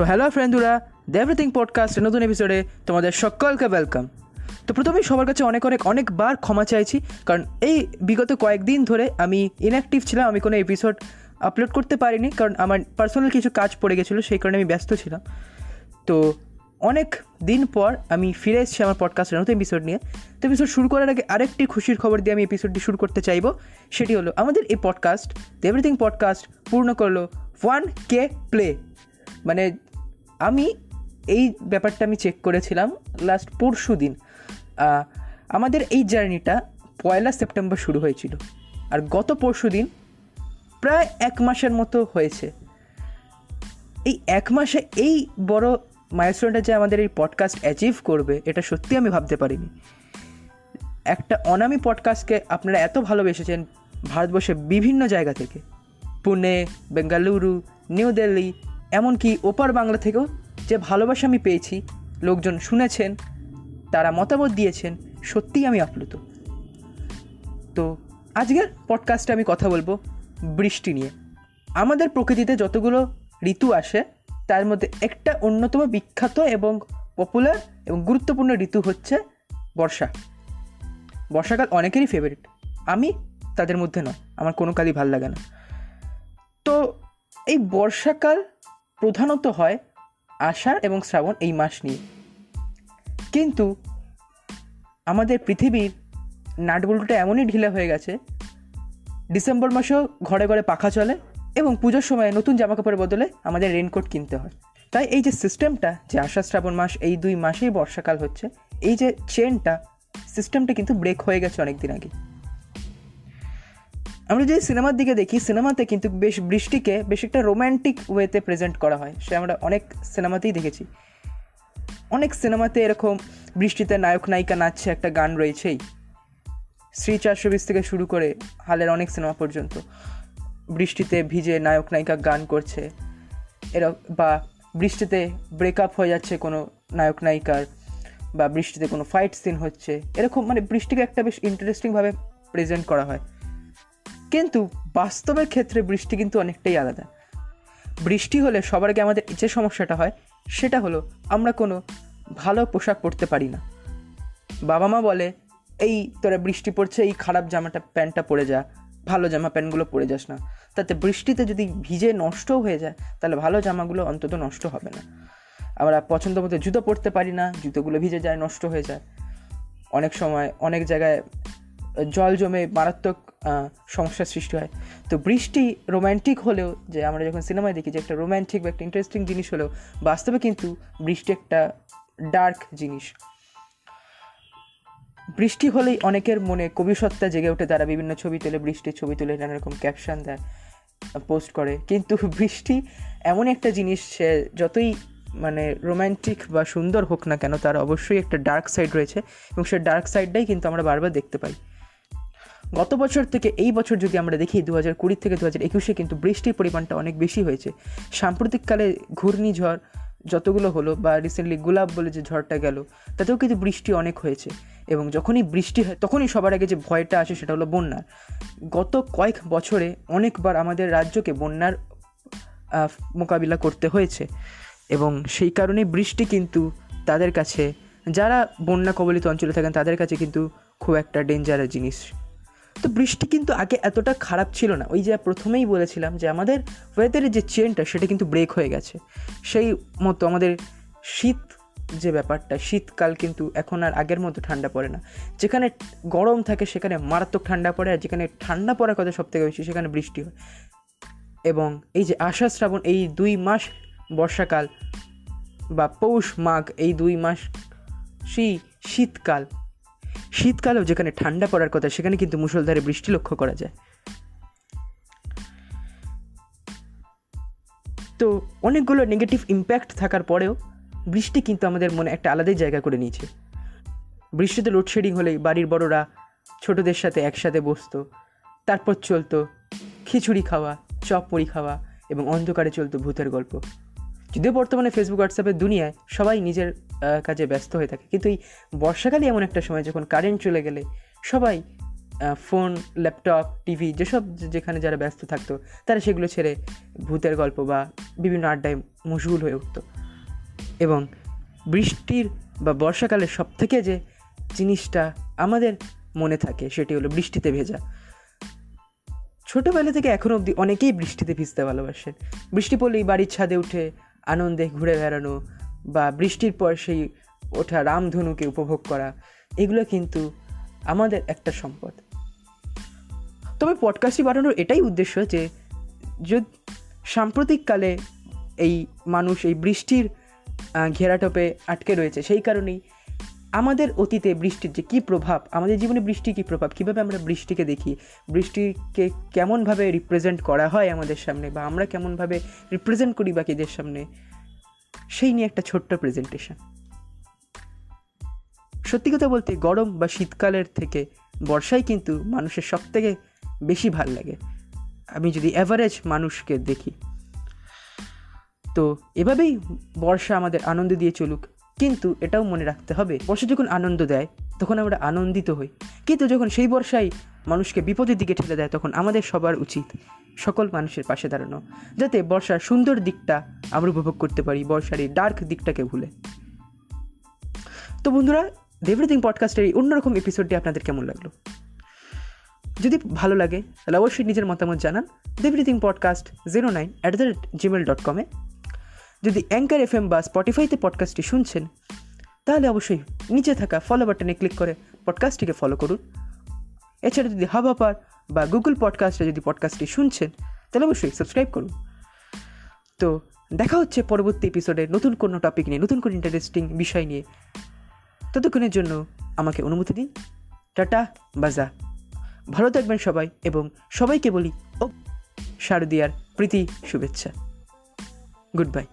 তো হ্যালো ফ্রেন্ডুরা the everything পডকাস্টের নতুন এপিসোডে তোমাদের সকলকে ওয়েলকাম তো প্রথমেই সবার কাছে অনেক অনেক অনেকবার ক্ষমা চাইছি, কারণ এই বিগত কয়েকদিন ধরে আমি ইনঅ্যাক্টিভ ছিলাম, আমি কোনো এপিসোড আপলোড করতে পারিনি, কারণ আমার পার্সোনাল কিছু কাজ পড়ে গেছিল, সেই কারণে আমি ব্যস্ত ছিলাম। তো অনেক দিন পর আমি ফিরে এসেছি আমার পডকাস্টের নতুন এপিসোড নিয়ে। তো এপিসোড শুরু করার আগে আরেকটি খুশির খবর দিয়ে আমি এপিসোডটি শুরু করতে চাইব, সেটি হলো আমাদের এই পডকাস্ট এভরিথিং পডকাস্ট পূর্ণ করল ওয়ান কে প্লে মানে আমি এই ব্যাপারটা আমি চেক করেছিলাম লাস্ট পরশু দিন। আমাদের এই জার্নিটা পয়লা সেপ্টেম্বর শুরু হয়েছিল। আর গত পরশু দিন প্রায় এক মাসের মতো হয়েছে। এই এক মাসে এই বড় মাইলস্টোনটা যে আমাদের এই পডকাস্ট অ্যাচিভ করবে, এটা সত্যি আমি ভাবতে পারিনি। একটা অনামি পডকাস্টকে আপনারা এত ভালোবেসেছেন ভারতবর্ষের বিভিন্ন জায়গা থেকে। পুনে, বেঙ্গালুরু, নিউ দিল্লি এমনকি ওপার বাংলা থেকেও যে ভালোবাসা আমি পেয়েছি, লোকজন শুনেছেন, তারা মতামত দিয়েছেন, সত্যিই আমি আপ্লুত। তো আজকের পডকাস্টে আমি কথা বলব বৃষ্টি নিয়ে। আমাদের প্রকৃতিতে যতগুলো ঋতু আসে, তার মধ্যে একটা অন্যতম বিখ্যাত এবং পপুলার এবং গুরুত্বপূর্ণ ঋতু হচ্ছে বর্ষা। বর্ষাকাল অনেকেরই ফেভারিট আমি তাদের মধ্যে নয়, আমার কোনো কালই ভালো লাগে না। তো এই বর্ষাকাল প্রধানত হয় আষাঢ় এবং শ্রাবণ এই মাস নিয়ে। কিন্তু আমাদের পৃথিবীর নাটবল্টুটা এমনই ঢিলা হয়ে গেছে, ডিসেম্বর মাসেও ঘরে ঘরে পাখা চলে এবং পুজোর সময় নতুন জামাকাপড়ের বদলে আমাদের রেনকোট কিনতে হয়। তাই এই যে সিস্টেমটা যে আষাঢ় শ্রাবণ মাস, এই দুই মাসেই বর্ষাকাল হচ্ছে, এই যে চেনটা সিস্টেমটা কিন্তু ব্রেক হয়ে গেছে অনেক দিন আগে। আমরা যদি সিনেমার দিকে দেখি, সিনেমাতে কিন্তু বেশ বৃষ্টিকে বেশ একটা রোম্যান্টিক ওয়েতে প্রেজেন্ট করা হয়। সে আমরা অনেক সিনেমাতেই দেখেছি। অনেক সিনেমাতে এরকম বৃষ্টিতে নায়ক, নায়িকা নাচছে একটা গান রয়েছেই। শ্রী চারশো বিশ থেকে শুরু করে হালের অনেক সিনেমা পর্যন্ত বৃষ্টিতে ভিজে নায়ক, নায়িকা গান করছে। এরা বা বৃষ্টিতে ব্রেকআপ হয়ে যাচ্ছে কোনো নায়ক, নায়িকার বা বৃষ্টিতে কোনো ফাইট সিন হচ্ছে। এরকম মানে বৃষ্টিকে একটা বেশ ইন্টারেস্টিংভাবে প্রেজেন্ট করা হয়। কিন্তু বাস্তবের ক্ষেত্রে বৃষ্টি কিন্তু অনেকটাই আলাদা। বৃষ্টি হলে সবার আগে আমাদের যে সমস্যাটা হয়, সেটা হলো আমরা কোনো ভালো পোশাক পরতে পারি না। বাবা মা বলে, এই তোরা বৃষ্টি পড়ছে, এই খারাপ জামাটা, প্যান্টটা পরে যা। ভালো জামা প্যান্টগুলো পরে যাস না। তাতে বৃষ্টিতে যদি ভিজে নষ্টও হয়ে যায়, তাহলে ভালো জামাগুলো অন্তত নষ্ট হবে না। আমরা পছন্দ মতো জুতো পরতে পারি না, জুতোগুলো ভিজে যায়, নষ্ট হয়ে যায়। অনেক সময় অনেক জায়গায় জল জমে মারাত্মক সমস্যার সৃষ্টি হয়। তো বৃষ্টি রোম্যান্টিক হলেও যে আমরা যখন সিনেমায় দেখি যে একটা রোম্যান্টিক বা একটা ইন্টারেস্টিং জিনিস হলেও, বাস্তবে কিন্তু বৃষ্টি একটা ডার্ক জিনিস। বৃষ্টি হলেই অনেকের মনে কবিসত্তা জেগে ওঠে, তারা বিভিন্ন ছবি তুলে, বৃষ্টির ছবি তুলে, নানা রকম ক্যাপশন দেয় পোস্ট করে। কিন্তু বৃষ্টি এমন একটা জিনিস, সে যতই মানে রোম্যান্টিক বা সুন্দর হোক না কেন, তার অবশ্যই একটা ডার্ক সাইড রয়েছে এবং সে ডার্ক সাইডটাই কিন্তু আমরা বারবার দেখতে পাই। গত বছর থেকে এই বছর যদি আমরা দেখি দু হাজার কুড়ি থেকে দু হাজার একুশে কিন্তু বৃষ্টির পরিমাণটা অনেক বেশি হয়েছে। সাম্প্রতিককালে ঘূর্ণিঝড় যতগুলো হলো বা রিসেন্টলি গোলাপ বলে যে ঝড়টা গেল, তাতেও কিন্তু বৃষ্টি অনেক হয়েছে। এবং যখনই বৃষ্টি হয়, তখনই সবার আগে যে ভয়টা আসে সেটা হলো বন্যার। গত কয়েক বছরে অনেকবার আমাদের রাজ্যকে বন্যার মোকাবিলা করতে হয়েছে। এবং সেই কারণেই বৃষ্টি কিন্তু তাদের কাছে, যারা বন্যা কবলিত অঞ্চলে থাকেন, তাদের কাছে কিন্তু খুব একটা ডেঞ্জারাস জিনিস। তো বৃষ্টি কিন্তু আগে এতটা খারাপ ছিল না। ওই যে প্রথমেই বলেছিলাম যে আমাদের ওয়েদারের যে চেনটা সেটা কিন্তু ব্রেক হয়ে গেছে। সেই মতো আমাদের শীত যে ব্যাপারটা, শীতকাল কিন্তু এখন আর আগের মতো ঠান্ডা পড়ে না। যেখানে গরম থাকে, সেখানে মারাত্মক ঠান্ডা পড়ে, আর যেখানে ঠান্ডা পড়ার কথা সব থেকে বেশি, সেখানে বৃষ্টি হয়। এবং এই যে আষাঢ় শ্রাবণ, এই দুই মাস বর্ষাকাল বা পৌষ মাঘ, এই দুই মাস সেই শীতকাল শীতকালেও যেখানে ঠান্ডা পড়ার কথা, সেখানে কিন্তু মুসলধারে বৃষ্টি লক্ষ্য করা যায়। তো অনেকগুলো নেগেটিভ ইম্প্যাক্ট থাকার পরেও বৃষ্টি কিন্তু আমাদের মনে একটা আলাদাই জায়গা করে নিয়েছে। বৃষ্টিতে লোডশেডিং হলেই বাড়ির বড়রা ছোটদের সাথে একসাথে বসতো, তারপর চলতো খিচুড়ি খাওয়া, চপ মুড়ি খাওয়া এবং অন্ধকারে চলতো ভূতের গল্প। যদিও বর্তমানে ফেসবুক হোয়াটসঅ্যাপের দুনিয়ায় সবাই নিজের কাজে ব্যস্ত হয়ে থাকে। কিন্তু এই বর্ষাকালে এমন একটা সময় যখন কারেন্ট চলে গেলে সবাই ফোন ল্যাপটপ টিভি যেসব যেখানে যারা ব্যস্ত থাকতো, তারা সেগুলো ছেড়ে ভূতের গল্প বা বিভিন্ন আড্ডায় মশগুল হয়ে উঠত। এবং বৃষ্টির বা বর্ষাকালের সব থেকে যে জিনিসটা আমাদের মনে থাকে, সেটি হলো বৃষ্টিতে ভেজা। ছোটোবেলা থেকে এখনও অবধি অনেকেই বৃষ্টিতে ভিজতে ভালোবাসেন। বৃষ্টি পড়লেই বাড়ির ছাদে উঠে আনন্দে ঘুরে বেড়ানো বা বৃষ্টির পর সেই ওঠা রামধনুকে উপভোগ করা, এগুলো কিন্তু আমাদের একটা সম্পদ। তবে পডকাস্টটি বানানোর এটাই উদ্দেশ্য যে সাম্প্রতিককালে এই মানুষ এই বৃষ্টির ঘেরাটোপে আটকে রয়েছে, সেই কারণেই আমাদের অতীতে বৃষ্টির যে কী প্রভাব, আমাদের জীবনে বৃষ্টি কী প্রভাব, কীভাবে আমরা বৃষ্টিকে দেখি, বৃষ্টিকে কেমনভাবে রিপ্রেজেন্ট করা হয় আমাদের সামনে বা আমরা কেমনভাবে রিপ্রেজেন্ট করি বাকিদের সামনে সেই নিয়ে একটা ছোট্ট প্রেজেন্টেশন সত্যি কথা বলতে গরম বা শীতকালের থেকে বর্ষাই কিন্তু মানুষের সব থেকে বেশি ভালো লাগে। আমি যদি অ্যাভারেজ মানুষকে দেখি, তো এভাবেই বর্ষা আমাদের আনন্দ দিয়ে চলুক। কিন্তু এটাও মনে রাখতে হবে, বর্ষা যখন আনন্দ দেয় তখন আমরা আনন্দিত হই। কিন্তু যখন সেই বর্ষায় মানুষকে বিপদের দিকে ঠেলে দেয়, তখন আমাদের সবার উচিত সকল মানুষের পাশে দাঁড়ানো, যাতে বর্ষার সুন্দর দিকটা আমরা উপভোগ করতে পারি, বর্ষার এই ডার্ক দিকটাকে ভুলে। তো বন্ধুরা দেভরিথিং পডকাস্টের এই অন্যরকম এপিসোডটি আপনাদের কেমন লাগল? যদি ভালো লাগে, তাহলে অবশ্যই নিজের মতামত জানান। দেভরিথিং podcast zero nine at the rate gmail dot কমে যদি অ্যাঙ্কার এফ এম বা স্পটিফাইতে পডকাস্টটি শুনছেন তাহলে অবশ্যই নিচে থাকা ফলো বাটনে ক্লিক করে পডকাস্টটিকে ফলো করুন। এছাড়া যদি হাবাপার বা গুগল পডকাস্টে যদি পডকাস্টটি শুনছেন, তাহলে অবশ্যই সাবস্ক্রাইব করুন। তো দেখা হচ্ছে পরবর্তী এপিসোডে নতুন কোনো টপিক নিয়ে, নতুন কোনো ইন্টারেস্টিং বিষয় নিয়ে। ততক্ষণের জন্য আমাকে অনুমতি দিন। টাটা, বাজা। ভালো থাকবেন সবাই এবং সবাইকে বলি ও শারদিয়ার প্রীতি শুভেচ্ছা। Good bye